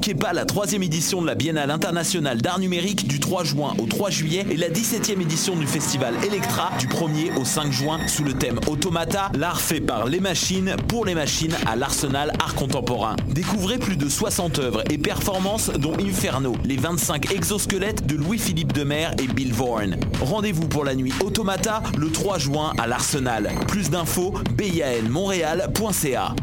manquez pas la troisième édition de la Biennale internationale d'art numérique du 3 juin au 3 juillet et la 17e édition du festival Electra du 1er au 5 juin sous le thème Automata, l'art fait par les machines pour les machines à l'Arsenal Art Contemporain. Découvrez plus de 60 œuvres et performances dont Inferno, les 25 exosquelettes de Louis-Philippe Demer et Bill Vaughan. Rendez-vous pour la nuit Automata le 3 juin à l'Arsenal. Plus d'infos, bianmontréal.ca.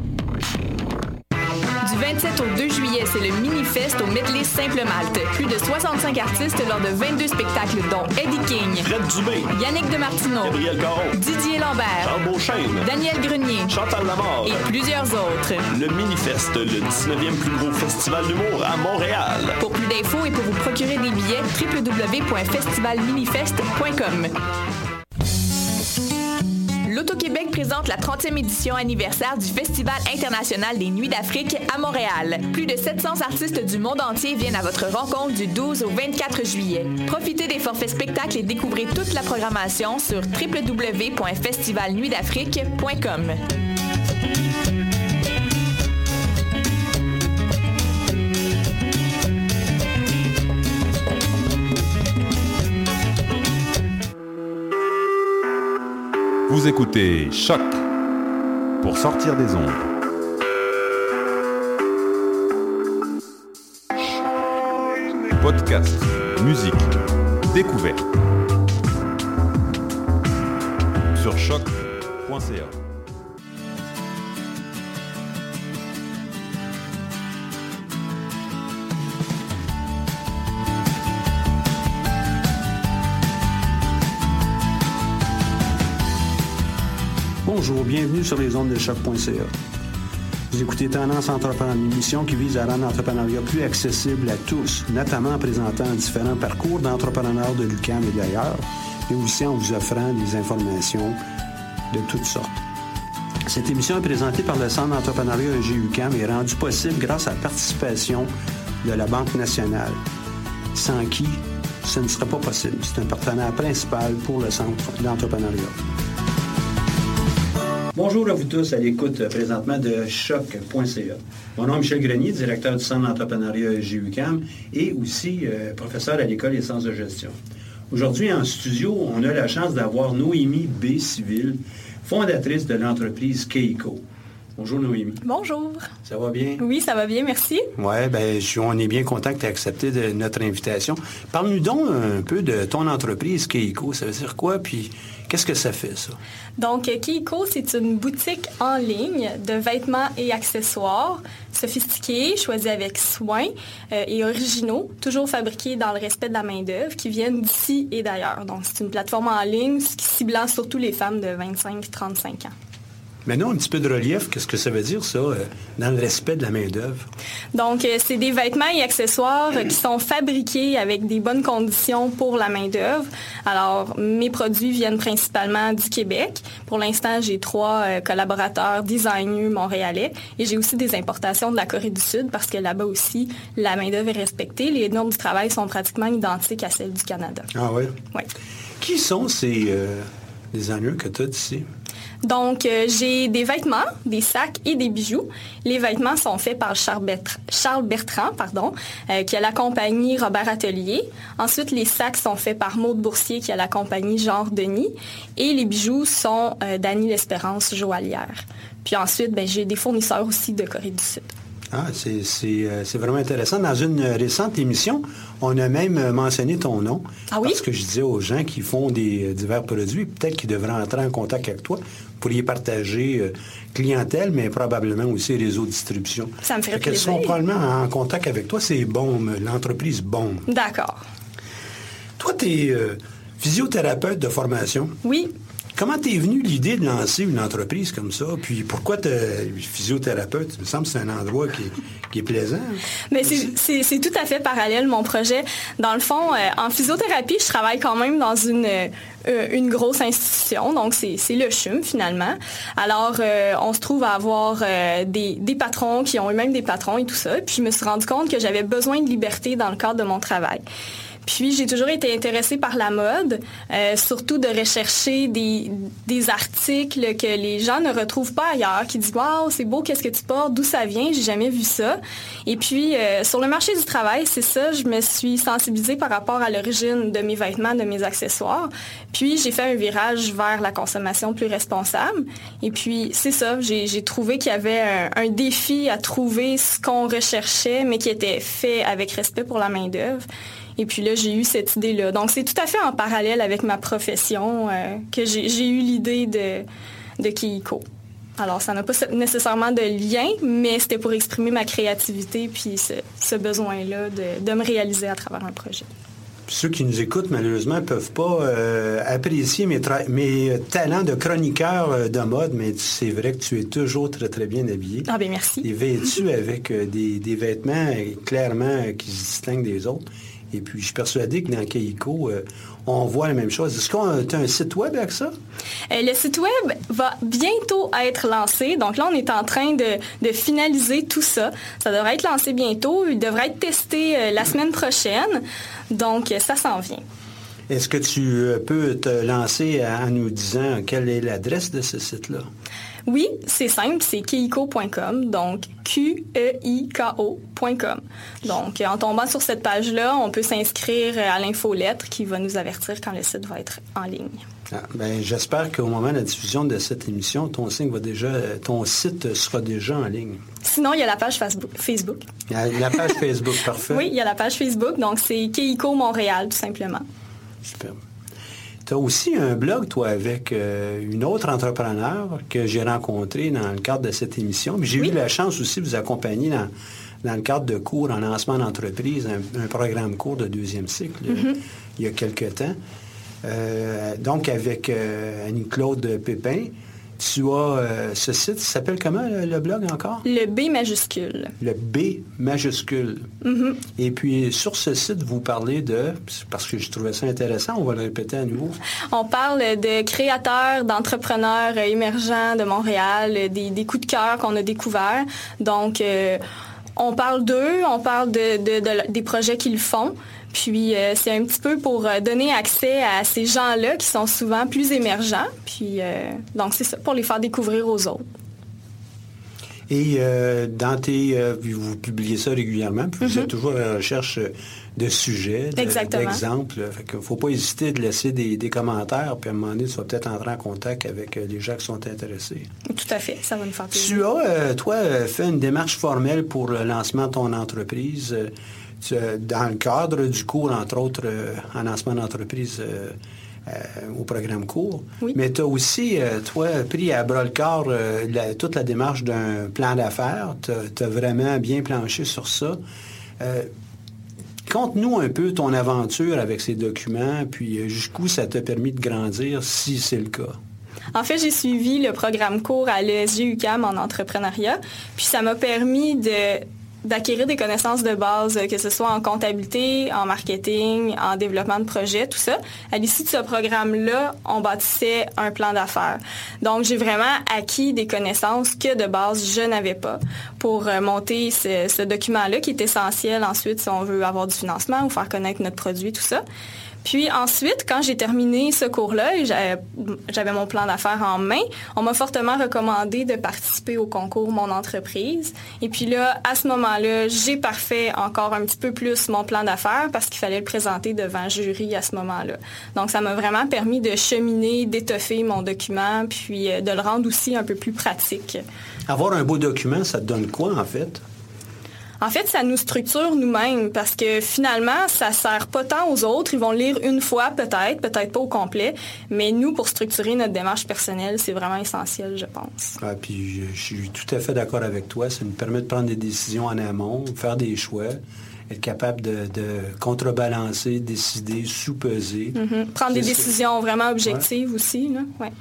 Du 27 au 2 juillet, c'est le Mini-Fest au Medley Simple Malte. Plus de 65 artistes lors de 22 spectacles, dont Eddie King, Fred Dubé, Yannick Demartino, Gabriel Caron, Didier Lambert, Charles Beauchesne, Daniel Grenier Chantal Lamar. et plusieurs autres. Le Minifest, le 19e plus gros festival d'humour à Montréal. Pour plus d'infos et pour vous procurer des billets, www.festivalminifest.com. L'Auto-Québec présente la 30e édition anniversaire du Festival international des Nuits d'Afrique à Montréal. Plus de 700 artistes du monde entier viennent à votre rencontre du 12 au 24 juillet. Profitez des forfaits spectacles et découvrez toute la programmation sur www.festivalnuitdafrique.com. Écoutez Choc pour sortir des ondes. Podcast, musique, découverte. Sur choc.ca. Bonjour, bienvenue sur les ondes de choc.ca. Vous écoutez Tendance Entrepreneur, une émission qui vise à rendre l'entrepreneuriat plus accessible à tous, notamment en présentant différents parcours d'entrepreneurs de l'UQAM et d'ailleurs, mais aussi en vous offrant des informations de toutes sortes. Cette émission est présentée par le Centre d'entrepreneuriat EGUCAM et est rendue possible grâce à la participation de la Banque nationale, sans qui ce ne serait pas possible. C'est un partenaire principal pour le Centre d'entrepreneuriat. Bonjour à vous tous à l'écoute présentement de choc.ca. Mon nom est Michel Grenier, directeur du Centre d'entrepreneuriat GUCAM et aussi euh, professeur à l'École des sciences de gestion. Aujourd'hui, en studio, on a la chance d'avoir Noémie B. Civil, fondatrice de l'entreprise Keiko. Bonjour Noémie. Bonjour. Ça va bien? Oui, ça va bien, merci. Oui, ben, je- on est bien content que tu aies accepté de notre invitation. Parle-nous donc un peu de ton entreprise Keiko. Ça veut dire quoi? Puis qu'est-ce que ça fait, ça? Donc, Keiko, c'est une boutique en ligne de vêtements et accessoires sophistiqués, choisis avec soin euh, et originaux, toujours fabriqués dans le respect de la main-d'œuvre, qui viennent d'ici et d'ailleurs. Donc, c'est une plateforme en ligne ciblant surtout les femmes de 25-35 ans. Maintenant, un petit peu de relief, qu'est-ce que ça veut dire, ça, euh, dans le respect de la main-d'œuvre? Donc, euh, c'est des vêtements et accessoires euh, qui sont fabriqués avec des bonnes conditions pour la main-d'œuvre. Alors, mes produits viennent principalement du Québec. Pour l'instant, j'ai trois collaborateurs designers montréalais et j'ai aussi des importations de la Corée du Sud parce que là-bas aussi, la main-d'œuvre est respectée. Les normes du travail sont pratiquement identiques à celles du Canada. Ah oui? Oui. Qui sont ces euh, designers que tu as d'ici? Donc, euh, j'ai des vêtements, des sacs et des bijoux. Les vêtements sont faits par Charles, Bertr- Charles Bertrand, pardon, euh, qui a la compagnie Robert Atelier. Ensuite, les sacs sont faits par Maude Boursier, qui a la compagnie Genre Denis. Et les bijoux sont euh, d'Annie L'Espérance Joaillière. Puis ensuite, ben, j'ai des fournisseurs aussi de Corée du Sud. Ah, c'est euh, vraiment intéressant. Dans une récente émission, on a même mentionné ton nom. Ah oui? Parce que je disais aux gens qui font des divers produits, peut-être qu'ils devraient entrer en contact avec toi. Vous pourriez partager euh, clientèle, mais probablement aussi réseau de distribution. Ça me ferait plaisir. sont probablement en contact avec toi. C'est Bombe, l'entreprise Bombe. D'accord. Toi, tu es physiothérapeute de formation. Oui. Comment t'es venu l'idée de lancer une entreprise comme ça? Puis pourquoi tu physiothérapeute? Il me semble que c'est un endroit qui est, plaisant. Mais c'est- tout à fait parallèle, mon projet. Dans le fond, euh, en physiothérapie, je travaille quand même dans une, euh, grosse institution, donc c'est le CHUM finalement. Alors, euh, on se trouve à avoir des, des patrons qui ont eux-mêmes des patrons et tout ça. Puis je me suis rendu compte que j'avais besoin de liberté dans le cadre de mon travail. Puis j'ai toujours été intéressée par la mode, euh, surtout de rechercher des, des, articles que les gens ne retrouvent pas ailleurs, qui disent Waouh, c'est beau, qu'est-ce que tu portes, d'où ça vient, j'ai jamais vu ça. Et puis euh, sur le marché du travail, c'est ça, je me suis sensibilisée par rapport à l'origine de mes vêtements, de mes accessoires. Puis j'ai fait un virage vers la consommation plus responsable. Et puis c'est ça, j'ai trouvé qu'il y avait un, un défi à trouver ce qu'on recherchait, mais qui était fait avec respect pour la main-d'œuvre. Et puis là, j'ai eu cette idée-là. Donc, c'est tout à fait en parallèle avec ma profession euh, que j'ai eu l'idée de, de Kihiko. Alors, ça n'a pas nécessairement de lien, mais c'était pour exprimer ma créativité puis ce, besoin-là de, me réaliser à travers un projet. Ceux qui nous écoutent, malheureusement, ne peuvent pas euh, apprécier mes, mes, talents de chroniqueur euh, de mode, mais c'est vrai que tu es toujours très, très bien habillé. Ah, bien, merci. Et vêtu avec des, des, vêtements clairement qui se distinguent des autres. Et puis, je suis persuadé que dans Keiko, euh, on voit la même chose. Est-ce qu'on a un site web avec ça? Euh, le site web va bientôt être lancé. Donc là, on est en train de, finaliser tout ça. Ça devrait être lancé bientôt. Il devrait être testé euh, la semaine prochaine. Donc, ça s'en vient. Est-ce que tu peux te lancer en nous disant quelle est l'adresse de ce site-là? Oui, c'est simple, c'est keiko.com, donc Q-E-I-K-O.com. Donc, en tombant sur cette page-là, on peut s'inscrire à l'infolettre qui va nous avertir quand le site va être en ligne. Ah, ben, j'espère qu'au moment de la diffusion de cette émission, ton, signe va déjà, ton site sera déjà en ligne. Sinon, il y a la page Facebook. Il y a la page Facebook, parfait. Oui, il y a la page Facebook, donc c'est Keiko Montréal, tout simplement. Super. Tu as aussi un blog, toi, avec euh, une autre entrepreneur que j'ai rencontrée dans le cadre de cette émission. J'ai eu la chance aussi de vous accompagner dans, le cadre de cours en lancement d'entreprise, un, programme court de deuxième cycle, mm-hmm. il y a quelques temps. Euh, donc, avec euh, Annie-Claude Pépin, tu as euh, ce site, s'appelle comment le, blog encore? Le B majuscule. Le B majuscule. Mm-hmm. Et puis sur ce site, vous parlez de, parce que je trouvais ça intéressant, on va le répéter à nouveau. On parle de créateurs, d'entrepreneurs émergents de Montréal, des, coups de cœur qu'on a découverts. Donc, euh, on parle d'eux, on parle des projets qu'ils font. Puis euh, c'est un petit peu pour euh, donner accès à ces gens-là qui sont souvent plus émergents. Puis euh, donc c'est ça, pour les faire découvrir aux autres. Et dans tes, vous publiez ça régulièrement, puis vous êtes mm-hmm. toujours à la recherche de sujets, d'exemples. Il ne faut pas hésiter de laisser des, commentaires, puis à un moment donné, tu vas peut-être entrer en contact avec les gens qui sont intéressés. Tout à fait, ça va nous faire plaisir. Tu as, toi, fait une démarche formelle pour le lancement de ton entreprise dans le cadre du cours, entre autres, euh, en lancement d'entreprise euh, euh, au programme cours. Mais tu as aussi, toi, pris à bras le corps toute la démarche d'un plan d'affaires. Tu as, vraiment bien planché sur ça. Conte-nous un peu ton aventure avec ces documents, puis jusqu'où ça t'a permis de grandir, si c'est le cas. En fait, j'ai suivi le programme cours à l'ESG UCAM en entrepreneuriat, puis ça m'a permis de d'acquérir des connaissances de base, que ce soit en comptabilité, en marketing, en développement de projet, tout ça. À l'issue de ce programme-là, on bâtissait un plan d'affaires. Donc, j'ai vraiment acquis des connaissances que de base, je n'avais pas pour euh, monter ce, ce document-là qui est essentiel ensuite si on veut avoir du financement ou faire connaître notre produit, tout ça. Puis ensuite, quand j'ai terminé ce cours-là, j'avais mon plan d'affaires en main, on m'a fortement recommandé de participer au concours Mon entreprise. Et puis là, à ce moment-là, j'ai parfait encore un petit peu plus mon plan d'affaires parce qu'il fallait le présenter devant jury à ce moment-là. Donc, ça m'a vraiment permis de cheminer, d'étoffer mon document, puis euh, de le rendre aussi un peu plus pratique. Avoir un beau document, ça te donne quoi en fait? En fait, ça nous structure nous-mêmes parce que finalement, ça sert pas tant aux autres. Ils vont lire une fois peut-être, peut-être pas au complet, mais nous, pour structurer notre démarche personnelle, c'est vraiment essentiel, je pense. Ah, puis je, suis tout à fait d'accord avec toi. Ça nous permet de prendre des décisions en amont, faire des choix être capable de, contrebalancer, décider, sous-peser. Mm-hmm. Prendre des décisions vraiment objectives aussi. Là. Ouais.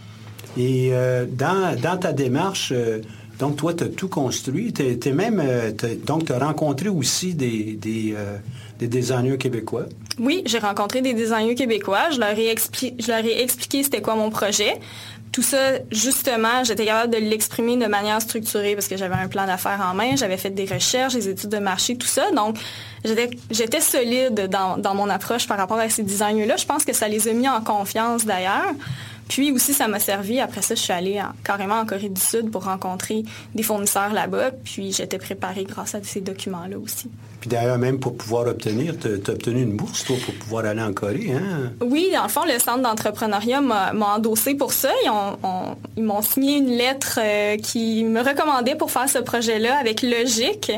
Et euh, dans, ta démarche, euh, Donc, toi, tu as tout construit. T'es, t'es même, euh, donc, tu rencontré aussi des, euh, des designers québécois. Oui, j'ai rencontré des designers québécois. Je leur ai, expliqué c'était quoi mon projet. Tout ça, justement, j'étais capable de l'exprimer de manière structurée parce que j'avais un plan d'affaires en main, j'avais fait des recherches, des études de marché, tout ça. Donc, j'étais, j'étais solide dans, dans mon approche par rapport à ces designers-là. Je pense que ça les a mis en confiance d'ailleurs. Puis aussi, ça m'a servi. Après ça, je suis allée en- carrément en Corée du Sud pour rencontrer des fournisseurs là-bas. Puis j'étais préparée grâce à ces documents-là aussi. Puis d'ailleurs, même pour pouvoir obtenir, tu as obtenu une bourse, toi, pour pouvoir aller en Corée. Hein? Oui, dans le fond, le centre d'entrepreneuriat m'a endossé pour ça. Ils ont- ont- ils m'ont signé une lettre euh, qui me recommandait pour faire ce projet-là avec Logique.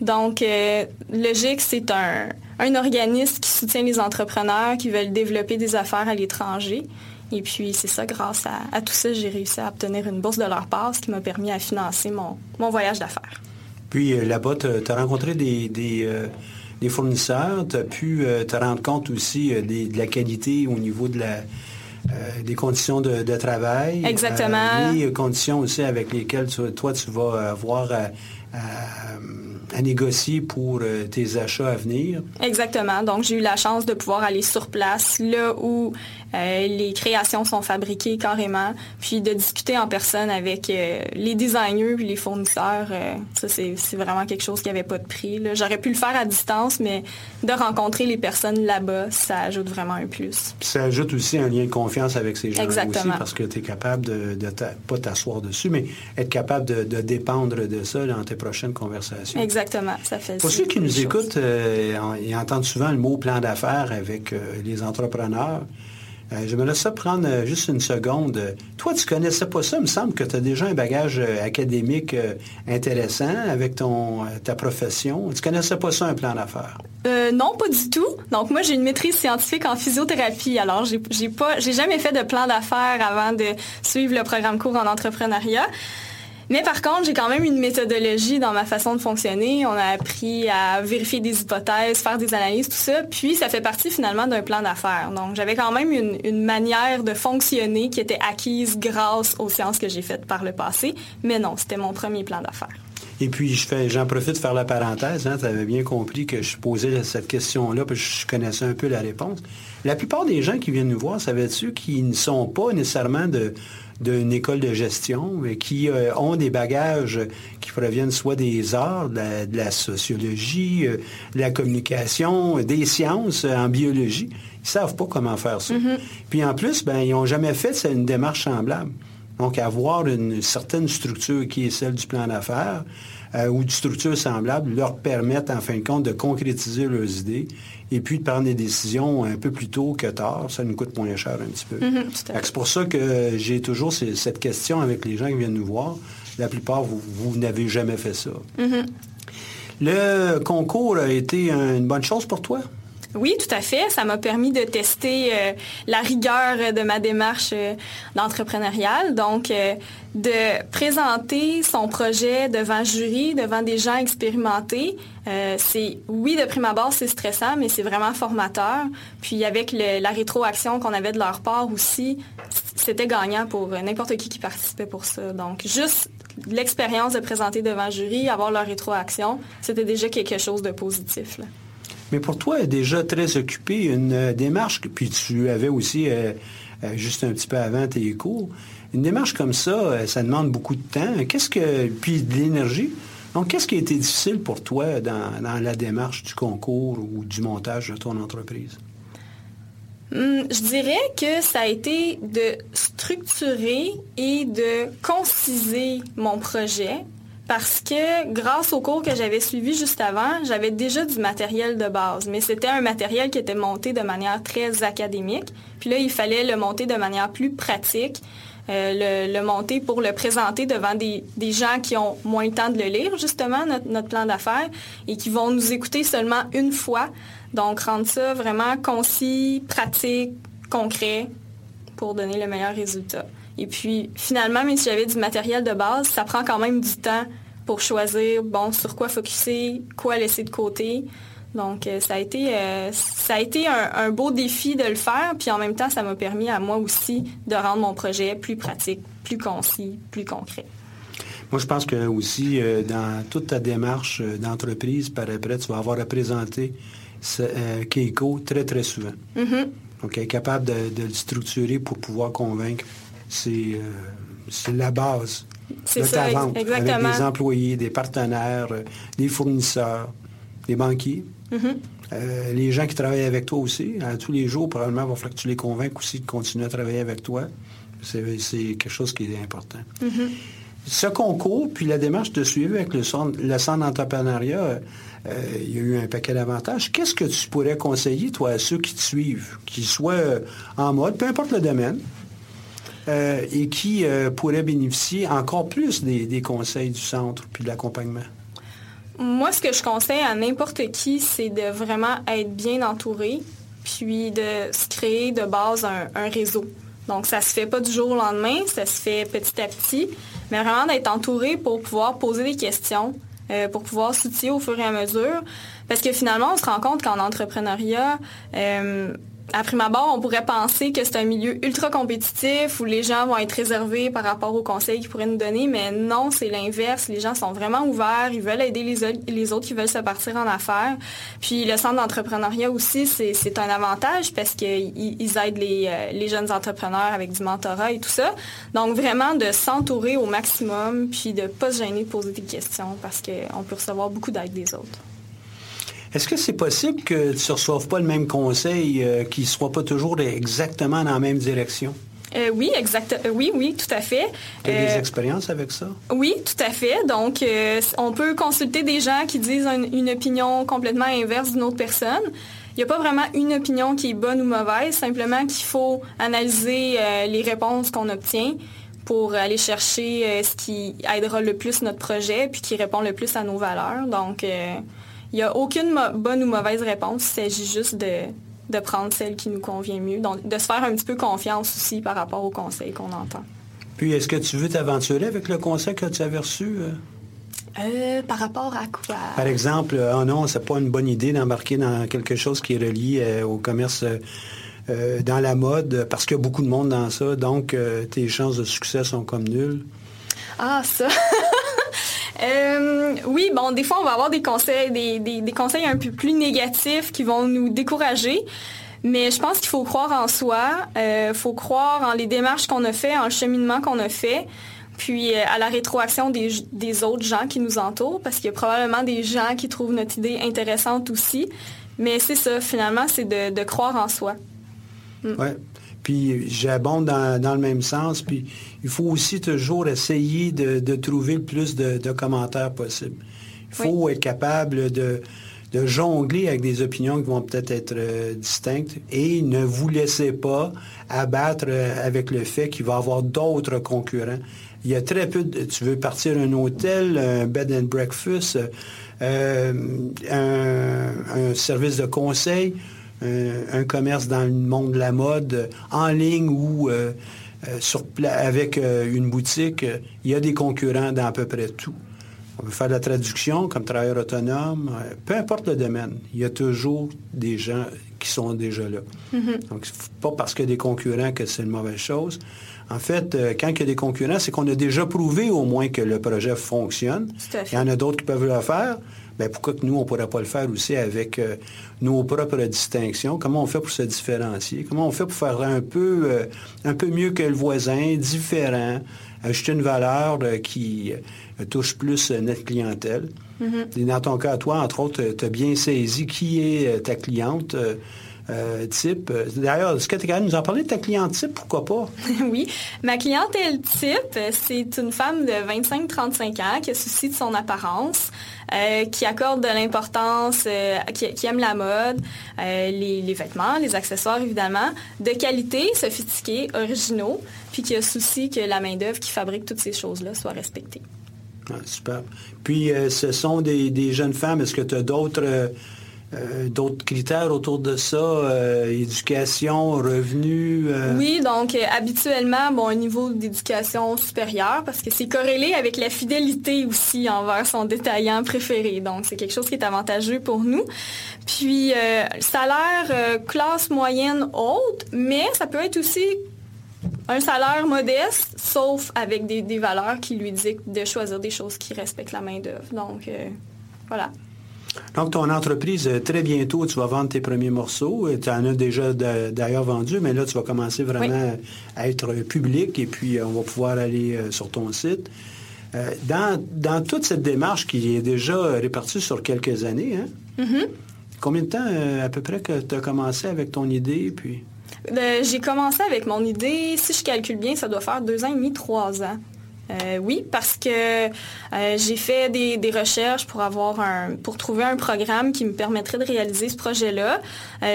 Donc, euh, Logique, c'est un, un organisme qui soutient les entrepreneurs qui veulent développer des affaires à l'étranger. Et puis, c'est ça, grâce à, à tout ça, j'ai réussi à obtenir une bourse de leur part, ce qui m'a permis à financer mon, mon voyage d'affaires. Puis euh, là-bas, tu as rencontré des, des, euh, des fournisseurs, tu as pu euh, te rendre compte aussi euh, des- de la qualité au niveau de la, des conditions de, de travail. Exactement. les conditions aussi avec lesquelles tu- toi, tu vas avoir à, à- à négocier pour tes achats à venir. Exactement. Donc, j'ai eu la chance de pouvoir aller sur place, là où les créations sont fabriquées carrément, puis de discuter en personne avec euh, les designers puis les fournisseurs. euh, ça, c'est vraiment quelque chose qui n'avait pas de prix. J'aurais pu le faire à distance, mais de rencontrer les personnes là-bas, ça ajoute vraiment un plus. Puis ça ajoute aussi un lien de confiance avec ces gens aussi, parce que tu es capable de, de t'a- pas t'asseoir dessus, mais être capable de, de dépendre de ça dans tes prochaines conversations. Exactement. Ça fait Pour ceux qui nous écoutent, euh, ils entendent souvent le mot plan d'affaires avec euh, les entrepreneurs. Euh, J'aimerais ça prendre euh, juste une seconde. Toi, tu connaissais pas ça. Il me semble que tu as déjà un bagage euh, académique euh, intéressant avec ton, ta profession. Tu connaissais pas ça, un plan d'affaires? Non, pas du tout. Donc moi, j'ai une maîtrise scientifique en physiothérapie. Alors, j'ai jamais fait de plan d'affaires avant de suivre le programme cours en entrepreneuriat. Mais par contre, j'ai quand même une méthodologie dans ma façon de fonctionner. On a appris à vérifier des hypothèses, faire des analyses, tout ça. Puis, ça fait partie finalement d'un plan d'affaires. Donc, j'avais quand même une, une manière de fonctionner qui était acquise grâce aux sciences que j'ai faites par le passé. Mais non, c'était mon premier plan d'affaires. Et puis, je fais, j'en profite de faire la parenthèse. Hein, tu avais bien compris que je posais cette question-là, que je connaissais un peu la réponse. La plupart des gens qui viennent nous voir, savais-tu, qui ne sont pas nécessairement de d'une école de gestion, mais qui euh, ont des bagages qui proviennent soit des arts, de la, de la sociologie, euh, de la communication, des sciences euh, en biologie. Ils savent pas comment faire ça. Puis en plus, ben, ils n'ont jamais fait une démarche semblable. Donc, avoir une certaine structure qui est celle du plan d'affaires euh, ou de structure semblable leur permettent, en fin de compte, de concrétiser leurs idées et puis de prendre des décisions un peu plus tôt que tard. Ça nous coûte moins cher un petit peu. que C'est pour ça que j'ai toujours cette question avec les gens qui viennent nous voir. La plupart, vous, vous n'avez jamais fait ça. Le concours a été une bonne chose pour toi? Oui, tout à fait. Ça m'a permis de tester euh, la rigueur de ma démarche euh, d'entrepreneuriale. Donc, euh, de présenter son projet devant jury, devant des gens expérimentés, euh, c'est, oui, de prime abord, c'est stressant, mais c'est vraiment formateur. Puis, avec la rétroaction qu'on avait de leur part aussi, c'était gagnant pour n'importe qui qui participait pour ça. Donc, juste l'expérience de présenter devant jury, avoir leur rétroaction, c'était déjà quelque chose de positif. Mais pour toi, déjà très occupé, une euh, démarche, puis tu avais aussi, euh, juste un petit peu avant tes cours, une démarche comme ça, euh, ça demande beaucoup de temps. Qu'est-ce que, puis de l'énergie. Donc, qu'est-ce qui a été difficile pour toi dans, la démarche du concours ou du montage de ton entreprise? Hum, je dirais que ça a été de structurer et de conciser mon projet parce que grâce au cours que j'avais suivi juste avant, j'avais déjà du matériel de base, mais c'était un matériel qui était monté de manière très académique. Puis là, il fallait le monter de manière plus pratique, euh, le, monter pour le présenter devant des, des gens qui ont moins le temps de le lire, justement, notre, notre plan d'affaires, et qui vont nous écouter seulement une fois. Donc, rendre ça vraiment concis, pratique, concret pour donner le meilleur résultat. Et puis, finalement, même si j'avais du matériel de base, ça prend quand même du temps pour choisir, bon, sur quoi focuser, quoi laisser de côté. Donc, euh, ça a été, euh, ça a été un, un beau défi de le faire, puis en même temps, ça m'a permis à moi aussi de rendre mon projet plus pratique, plus concis, plus concret. Moi, je pense que aussi, euh, dans toute ta démarche d'entreprise, par après, tu vas avoir à présenter Keiko très, très souvent. Mm-hmm. Donc, être capable de, le structurer pour pouvoir convaincre, c'est la base de ta vente. Exactement. Avec des employés, des partenaires, des fournisseurs, des banquiers. Mm-hmm. les gens qui travaillent avec toi aussi, tous les jours, probablement, il va falloir que tu les convainques aussi de continuer à travailler avec toi. C'est quelque chose qui est important. Mm-hmm. Ce concours, puis la démarche de suivre avec le centre, d'entrepreneuriat, euh, il y a eu un paquet d'avantages. Qu'est-ce que tu pourrais conseiller, toi, à ceux qui te suivent, qui soient euh, en mode, peu importe le domaine, euh, et qui pourraient bénéficier encore plus des, conseils du centre puis de l'accompagnement? Moi, ce que je conseille à n'importe qui, c'est de vraiment être bien entouré, puis de se créer de base un réseau. Donc, ça se fait pas du jour au lendemain, ça se fait petit à petit, mais vraiment d'être entouré pour pouvoir poser des questions, euh, pour pouvoir s'outiller au fur et à mesure. Parce que finalement, on se rend compte qu'en entrepreneuriat, euh, à prime abord, on pourrait penser que c'est un milieu ultra compétitif où les gens vont être réservés par rapport aux conseils qu'ils pourraient nous donner, mais non, c'est l'inverse. Les gens sont vraiment ouverts, ils veulent aider les, autres qui veulent se partir en affaires. Puis le centre d'entrepreneuriat aussi, c'est un avantage parce qu'ils aident euh, les, jeunes entrepreneurs avec du mentorat et tout ça. Donc vraiment de s'entourer au maximum, puis de ne pas se gêner de poser des questions parce qu'on peut recevoir beaucoup d'aide des autres. Est-ce que c'est possible que tu ne reçoives pas le même conseil, euh, qui ne soit pas toujours exactement dans la même direction? Euh, oui, exact. Euh, oui, oui, tout à fait. Tu as des expériences avec ça? Oui, tout à fait. Donc, on peut consulter des gens qui disent une, opinion complètement inverse d'une autre personne. Il n'y a pas vraiment une opinion qui est bonne ou mauvaise, simplement qu'il faut analyser les réponses qu'on obtient pour aller chercher ce qui aidera le plus notre projet puis qui répond le plus à nos valeurs. Donc, il n'y a aucune bonne ou mauvaise réponse. Il s'agit juste de, prendre celle qui nous convient mieux. Donc, de se faire un petit peu confiance aussi par rapport aux conseils qu'on entend. Puis, est-ce que tu veux t'aventurer avec le conseil que tu avais reçu? Euh? Euh, par rapport à quoi? Par exemple, euh, oh non, c'est pas une bonne idée d'embarquer dans quelque chose qui est relié au commerce dans la mode, parce qu'il y a beaucoup de monde dans ça, donc tes chances de succès sont comme nulles. Ah, ça! Euh, oui, bon, des fois, on va avoir des conseils, des, conseils un peu plus négatifs qui vont nous décourager. Mais je pense qu'il faut croire en soi, il euh, faut croire en les démarches qu'on a fait, en le cheminement qu'on a fait, puis euh, à la rétroaction des, autres gens qui nous entourent, parce qu'il y a probablement des gens qui trouvent notre idée intéressante aussi. Mais c'est ça, finalement, c'est de, croire en soi. Mm. Oui. Puis j'abonde dans, le même sens. Puis il faut aussi toujours essayer de, trouver le plus de, commentaires possible. Il faut être capable de, jongler avec des opinions qui vont peut-être être, euh, distinctes et ne vous laissez pas abattre euh, avec le fait qu'il va y avoir d'autres concurrents. Il y a très peu de, tu veux partir un hôtel, un bed and breakfast, euh, un, service de conseil, un, commerce dans le monde de la mode, en ligne ou euh, euh, sur, avec euh, une boutique, il y a des concurrents dans à peu près tout. On veut faire de la traduction comme travailleur autonome, peu importe le domaine, il y a toujours des gens qui sont déjà là. Mm-hmm. Donc, pas parce qu'il y a des concurrents que c'est une mauvaise chose. En fait, quand il y a des concurrents, c'est qu'on a déjà prouvé au moins que le projet fonctionne. Il y en a d'autres qui peuvent le faire. Ben, pourquoi que nous, on ne pourrait pas le faire aussi avec euh, nos propres distinctions? Comment on fait pour se différencier? Comment on fait pour faire un peu, euh, un peu mieux que le voisin, différent, ajouter une valeur euh, qui touche plus notre clientèle? Mm-hmm. dans ton cas, toi, entre autres, tu as bien saisi qui est ta cliente. Type. D'ailleurs, est-ce que tu es capable de nous en parler de ta cliente type? Pourquoi pas? oui. Ma clientèle type, c'est une femme de 25-35 ans qui a souci de son apparence. Euh, qui accorde de l'importance, euh, qui, aime la mode, euh, les, vêtements, les accessoires évidemment, de qualité, sophistiqués, originaux, puis qui a souci que la main-d'œuvre qui fabrique toutes ces choses-là soit respectée. Ah, super. Puis ce sont des, des, jeunes femmes. Est-ce que tu as d'autres euh, d'autres critères autour de ça, euh, éducation, revenus? Euh? Oui, donc habituellement, bon, un niveau d'éducation supérieur, parce que c'est corrélé avec la fidélité aussi envers son détaillant préféré. Donc, c'est quelque chose qui est avantageux pour nous. Puis, salaire classe moyenne haute, mais ça peut être aussi un salaire modeste, sauf avec des, valeurs qui lui dictent de choisir des choses qui respectent la main-d'œuvre. Donc, voilà. Donc, ton entreprise, euh, très bientôt, tu vas vendre tes premiers morceaux. Tu en as déjà d'ailleurs vendu, mais là, tu vas commencer vraiment à être public et puis on va pouvoir aller sur ton site. Dans, toute cette démarche qui est déjà répartie sur quelques années, hein? Mm-hmm. combien de temps à peu près que tu as commencé avec ton idée? Puis... Euh, j'ai commencé avec mon idée, si je calcule bien, ça doit faire deux ans et demi, trois ans. Euh, oui, parce que euh, j'ai fait des, recherches pour avoir un, pour trouver un programme qui me permettrait de réaliser ce projet-là.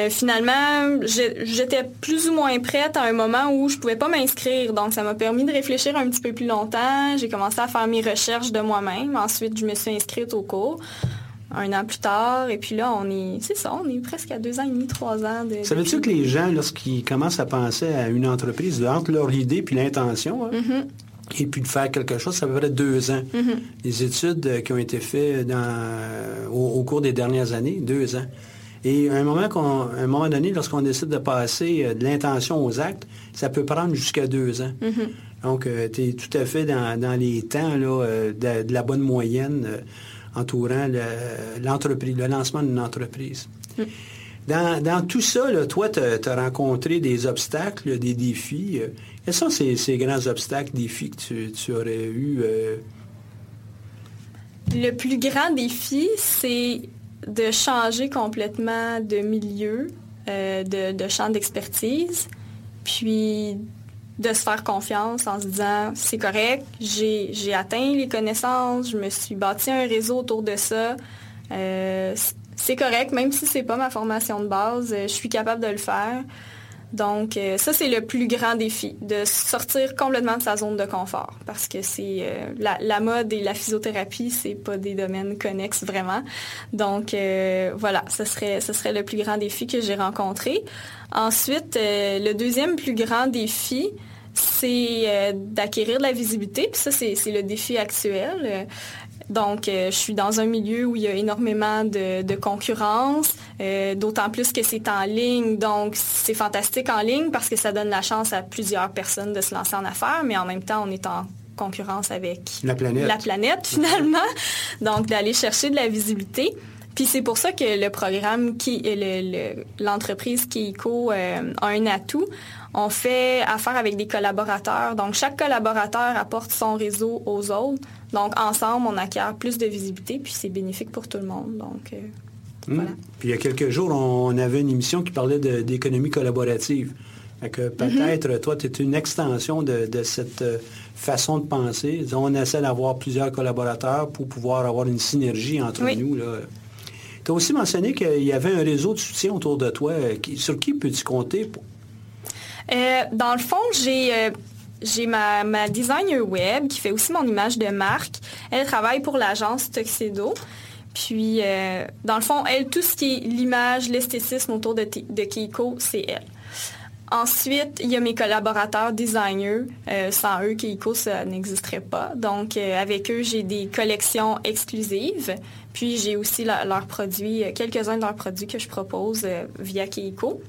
finalement, j'étais plus ou moins prête à un moment où je pouvais pas m'inscrire, donc ça m'a permis de réfléchir un petit peu plus longtemps. J'ai commencé à faire mes recherches de moi-même. Ensuite, je me suis inscrite au cours un an plus tard. Et puis là, on est, c'est ça, on est presque à deux ans et demi, trois ans. De, ça veut dire que les gens, lorsqu'ils commencent à penser à une entreprise, entre leur idée puis l'intention, hein, mm-hmm. Et puis de faire quelque chose, ça peut être deux ans. Mm-hmm. Les études euh, qui ont été faites dans, au, cours des dernières années, deux ans. Et à un moment, un moment donné, lorsqu'on décide de passer euh, de l'intention aux actes, ça peut prendre jusqu'à deux ans. Mm-hmm. Donc, euh, tu es tout à fait dans, les temps là, de, la bonne moyenne entourant l'entreprise, le, lancement d'une entreprise. Mm. Dans, tout ça, toi, tu as, rencontré des obstacles, des défis. Quels sont ces, grands obstacles, défis que tu, aurais eu? Euh? Le plus grand défi, c'est de changer complètement de milieu, euh, de, champ d'expertise, puis de se faire confiance en se disant c'est correct, j'ai atteint les connaissances, je me suis bâti un réseau autour de ça. Euh, c'est correct, même si c'est pas ma formation de base, je suis capable de le faire. Donc, euh, ça, c'est le plus grand défi, de sortir complètement de sa zone de confort, parce que c'est la, mode et la physiothérapie, c'est pas des domaines connexes vraiment. Donc, voilà, ce serait, ce serait le plus grand défi que j'ai rencontré. Ensuite, le deuxième plus grand défi, c'est euh, d'acquérir de la visibilité. Puis ça, c'est le défi actuel. Donc, euh, je suis dans un milieu où il y a énormément de, concurrence, euh, d'autant plus que c'est en ligne. Donc, c'est fantastique en ligne parce que ça donne la chance à plusieurs personnes de se lancer en affaires, mais en même temps, on est en concurrence avec la planète, la planète finalement. Donc, d'aller chercher de la visibilité. Puis c'est pour ça que le programme qui l'entreprise Kiko a un atout. On fait affaire avec des collaborateurs. Donc, chaque collaborateur apporte son réseau aux autres. Donc, ensemble, on acquiert plus de visibilité, puis c'est bénéfique pour tout le monde. Donc, euh, hmm. voilà. Puis il y a quelques jours, on avait une émission qui parlait d'économie collaborative. que peut-être, mhm. toi, tu es une extension de, cette euh, façon de penser. On essaie d'avoir plusieurs collaborateurs pour pouvoir avoir une synergie entre nous. Tu as aussi mentionné qu'il y avait un réseau de soutien autour de toi. Sur qui peux-tu compter euh, dans le fond, j'ai euh, j'ai ma, ma, designer web qui fait aussi mon image de marque. Elle travaille pour l'agence Tuxedo. Puis, euh, dans le fond, elle, tout ce qui est l'image, l'esthétisme autour de, de Keiko, c'est elle. Ensuite, il y a mes collaborateurs designers. sans eux, Keiko, ça n'existerait pas. Donc, avec eux, j'ai des collections exclusives. Puis, j'ai aussi leurs produits, quelques-uns de leurs produits que je propose via Keiko.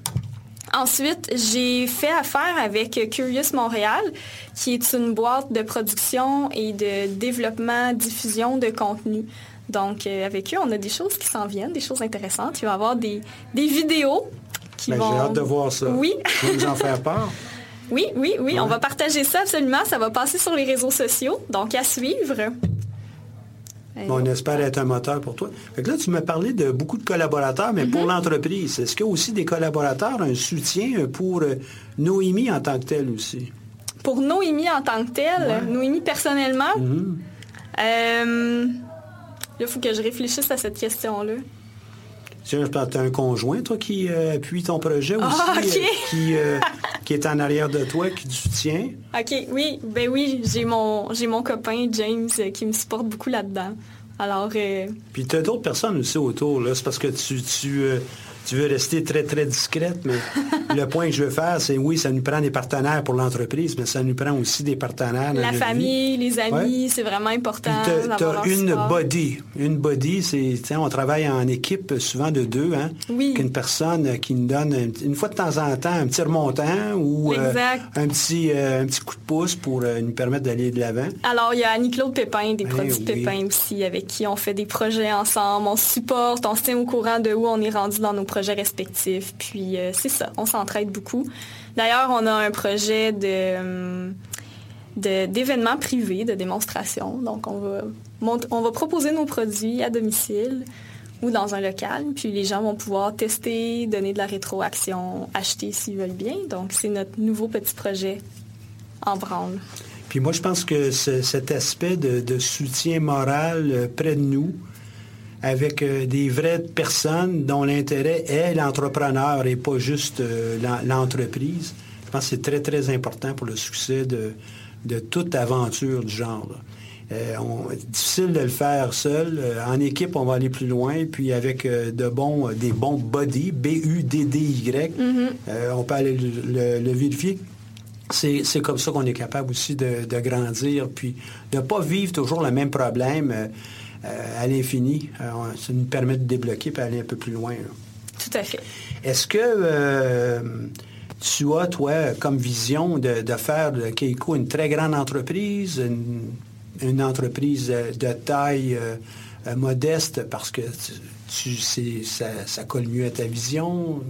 Ensuite, j'ai fait affaire avec Curious Montréal, qui est une boîte de production et de développement, diffusion de contenu. Donc, euh, avec eux, on a des choses qui s'en viennent, des choses intéressantes. Il va y avoir des, vidéos qui ben, vont... J'ai hâte de voir ça. Oui. Tu nous en faire part? Oui, oui, oui. On va partager ça absolument. Ça va passer sur les réseaux sociaux. Donc, à suivre on espère être un moteur pour toi. là, tu m'as parlé de beaucoup de collaborateurs, mais pour mhm. l'entreprise, est-ce qu'il y a aussi des collaborateurs, un soutien pour euh, Noémie en tant que telle aussi? Pour Noémie en tant que telle, Noémie personnellement, mhm. euh, il faut que je réfléchisse à cette question-là. Tu as un conjoint, toi, qui euh, appuie ton projet aussi, ah, qui, qui est en arrière de toi, qui te soutient? OK, oui, ben oui, j'ai mon, j'ai mon copain James qui me supporte beaucoup là-dedans. Alors. Euh, Puis tu as d'autres personnes aussi autour, là. C'est parce que tu, tu, euh, tu veux rester très, très discrète, mais le point que je veux faire, c'est oui, ça nous prend des partenaires pour l'entreprise, mais ça nous prend aussi des partenaires. la famille, les amis, c'est vraiment important. Tu as une body. Une body, c'est, on travaille en équipe souvent de deux, hein? Oui. Qu'une personne qui nous donne une fois de temps en temps un petit remontant ou euh, un, petit, euh, un petit coup de pouce pour euh, nous permettre d'aller de l'avant. Alors, il y a Annie-Claude Pépin, des ben produits Pépin aussi, avec qui on fait des projets ensemble, on supporte, on se tient au courant de où on est rendu dans nos projets respectifs. Puis euh, c'est ça, on s'entraide beaucoup. D'ailleurs, on a un projet de d'événements privés, de démonstration. Donc, on va, on va proposer nos produits à domicile ou dans un local, puis les gens vont pouvoir tester, donner de la rétroaction, acheter s'ils veulent bien. Donc, c'est notre nouveau petit projet en branle. Puis moi, je pense que cet aspect de soutien moral euh, près de nous, avec euh, des vraies personnes dont l'intérêt est l'entrepreneur et pas juste euh, l'entreprise. Je pense que c'est très, très important pour le succès de, toute aventure du genre. Euh, difficile de le faire seul. en équipe, on va aller plus loin. Puis avec de bons, des bons buddies, B-U-D-D-Y, mm-hmm. on peut aller le, vérifier. C'est comme ça qu'on est capable aussi de, de, grandir, puis de ne pas vivre toujours le même problème. Euh, à l'infini. Euh, ça nous permet de débloquer et aller un peu plus loin. Tout à fait. Est-ce que euh, tu as, toi, comme vision de, faire de Keiko une très grande entreprise, une, entreprise de taille modeste parce que tu, ça, ça, colle mieux à ta vision?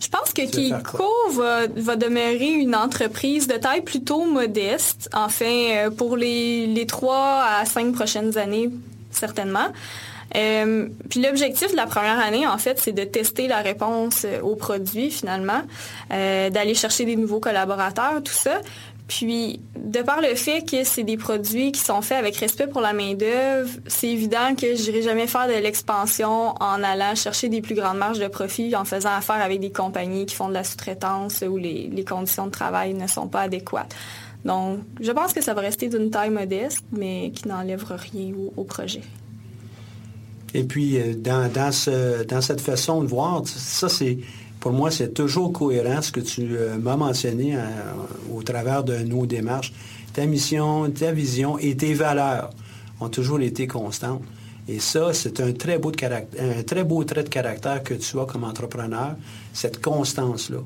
Je pense que Keiko va, va, demeurer une entreprise de taille plutôt modeste. Enfin, pour les, les trois à cinq prochaines années, certainement. Euh, puis l'objectif de la première année, en fait, c'est de tester la réponse euh, au produit finalement, euh, d'aller chercher des nouveaux collaborateurs, tout ça. Puis, de par le fait que c'est des produits qui sont faits avec respect pour la main-d'œuvre, c'est évident que je n'irai jamais faire de l'expansion en allant chercher des plus grandes marges de profit, en faisant affaire avec des compagnies qui font de la sous-traitance où les, les conditions de travail ne sont pas adéquates. Donc, je pense que ça va rester d'une taille modeste, mais qui n'enlèvera rien au, projet. Et puis, euh, dans, dans, cette façon de voir, ça, c'est pour moi, c'est toujours cohérent ce que tu euh, m'as mentionné euh, au travers de nos démarches. Ta mission, ta vision et tes valeurs ont toujours été constantes. Et ça, c'est un très beau, de un très beau trait de caractère que tu as comme entrepreneur, cette constance-là.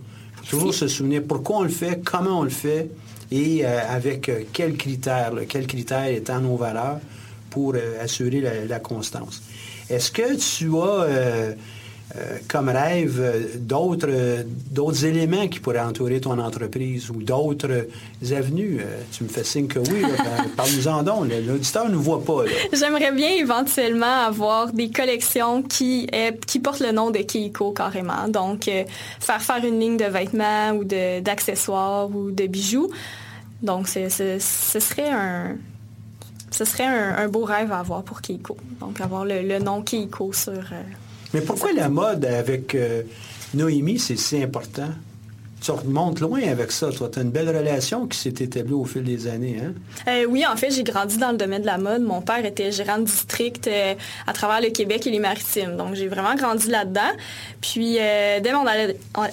Il faut toujours se souvenir pourquoi on le fait, comment on le fait, et euh, avec euh, quels critères, quels critères étant nos valeurs pour euh, assurer la, constance? Est-ce que tu as comme rêve d'autres, d'autres éléments qui pourraient entourer ton entreprise ou d'autres avenues? tu me fais signe que oui. Parle-nous-en donc. L'auditeur ne nous voit pas. J'aimerais bien éventuellement avoir des collections qui, qui portent le nom de Keiko carrément. Donc, faire faire une ligne de vêtements ou d'accessoires ou de bijoux. Donc, ce serait un, ce serait un, beau rêve à avoir pour Keiko. Donc, avoir le, nom Keiko sur... Euh, Mais pourquoi la mode avec euh, Noémie, c'est si important? Tu remontes loin avec ça. Toi, tu as une belle relation qui s'est établie au fil des années. Hein? Euh, oui, en fait, j'ai grandi dans le domaine de la mode. Mon père était gérant de district euh, à travers le Québec et les Maritimes. Donc, j'ai vraiment grandi là-dedans. Puis, euh, dès mon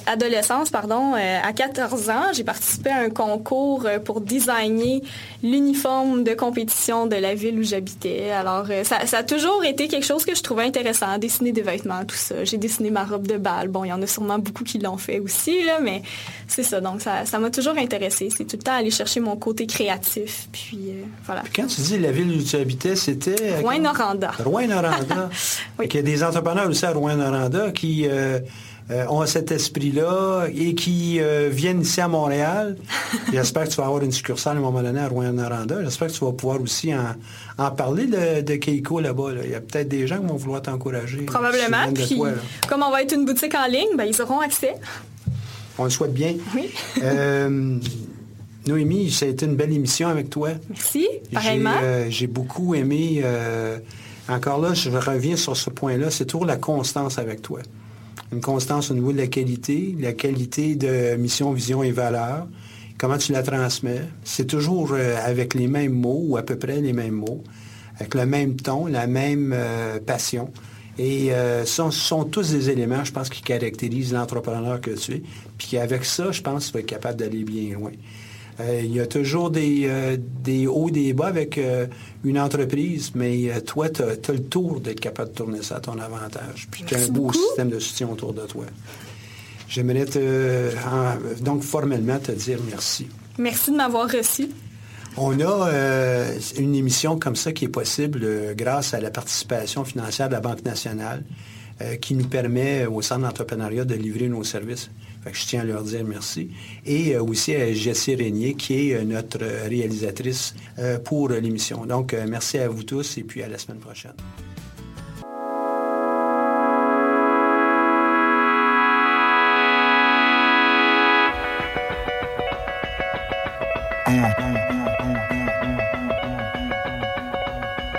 adolescence, pardon, à 14 ans, j'ai participé à un concours pour designer l'uniforme de compétition de la ville où j'habitais. Alors, ça, ça, a toujours été quelque chose que je trouvais intéressant, dessiner des vêtements, tout ça. J'ai dessiné ma robe de bal. Bon, il y en a sûrement beaucoup qui l'ont fait aussi, là, mais c'est ça. Donc, ça, m'a toujours intéressé. C'est tout le temps aller chercher mon côté créatif. Puis, euh, voilà. quand tu dis la ville où tu habitais, c'était... Euh, Rouen-Noranda. Rouen-Noranda. Il y a des entrepreneurs aussi à Rouen-Noranda qui... Euh, ont cet esprit-là et qui viennent ici à Montréal. J'espère que tu vas avoir une succursale à un moment donné à Rouen-Noranda. J'espère que tu vas pouvoir aussi en, parler de, Keiko là-bas. Il y a peut-être des gens qui vont vouloir t'encourager. Probablement. Puis, comme on va être une boutique en ligne, ben, ils auront accès. On le souhaite bien. Oui. Euh, Noémie, ça a été une belle émission avec toi. Merci, pareillement. J'ai euh, beaucoup aimé. Euh, encore là, je reviens sur ce point-là. C'est toujours la constance avec toi. Une constance au niveau de la qualité, la qualité de mission, vision et valeur. Comment tu la transmets. C'est toujours avec les mêmes mots ou à peu près les mêmes mots, avec le même ton, la même passion. Et euh, ce sont, tous des éléments, je pense, qui caractérisent l'entrepreneur que tu es. Puis avec ça, je pense que tu vas être capable d'aller bien loin. Euh, il y a toujours des, euh, des hauts, des bas avec une entreprise, mais toi, tu as, le tour d'être capable de tourner ça à ton avantage. Puis tu as un beau système de soutien autour de toi. J'aimerais donc formellement te dire merci. Merci de m'avoir reçu. On a euh, une émission comme ça qui est possible euh, grâce à la participation financière de la Banque nationale euh, qui nous permet au Centre d'entrepreneuriat de livrer nos services. je tiens à leur dire merci. Et aussi à Jessie Régnier qui est notre réalisatrice pour l'émission. Donc, merci à vous tous et puis à la semaine prochaine.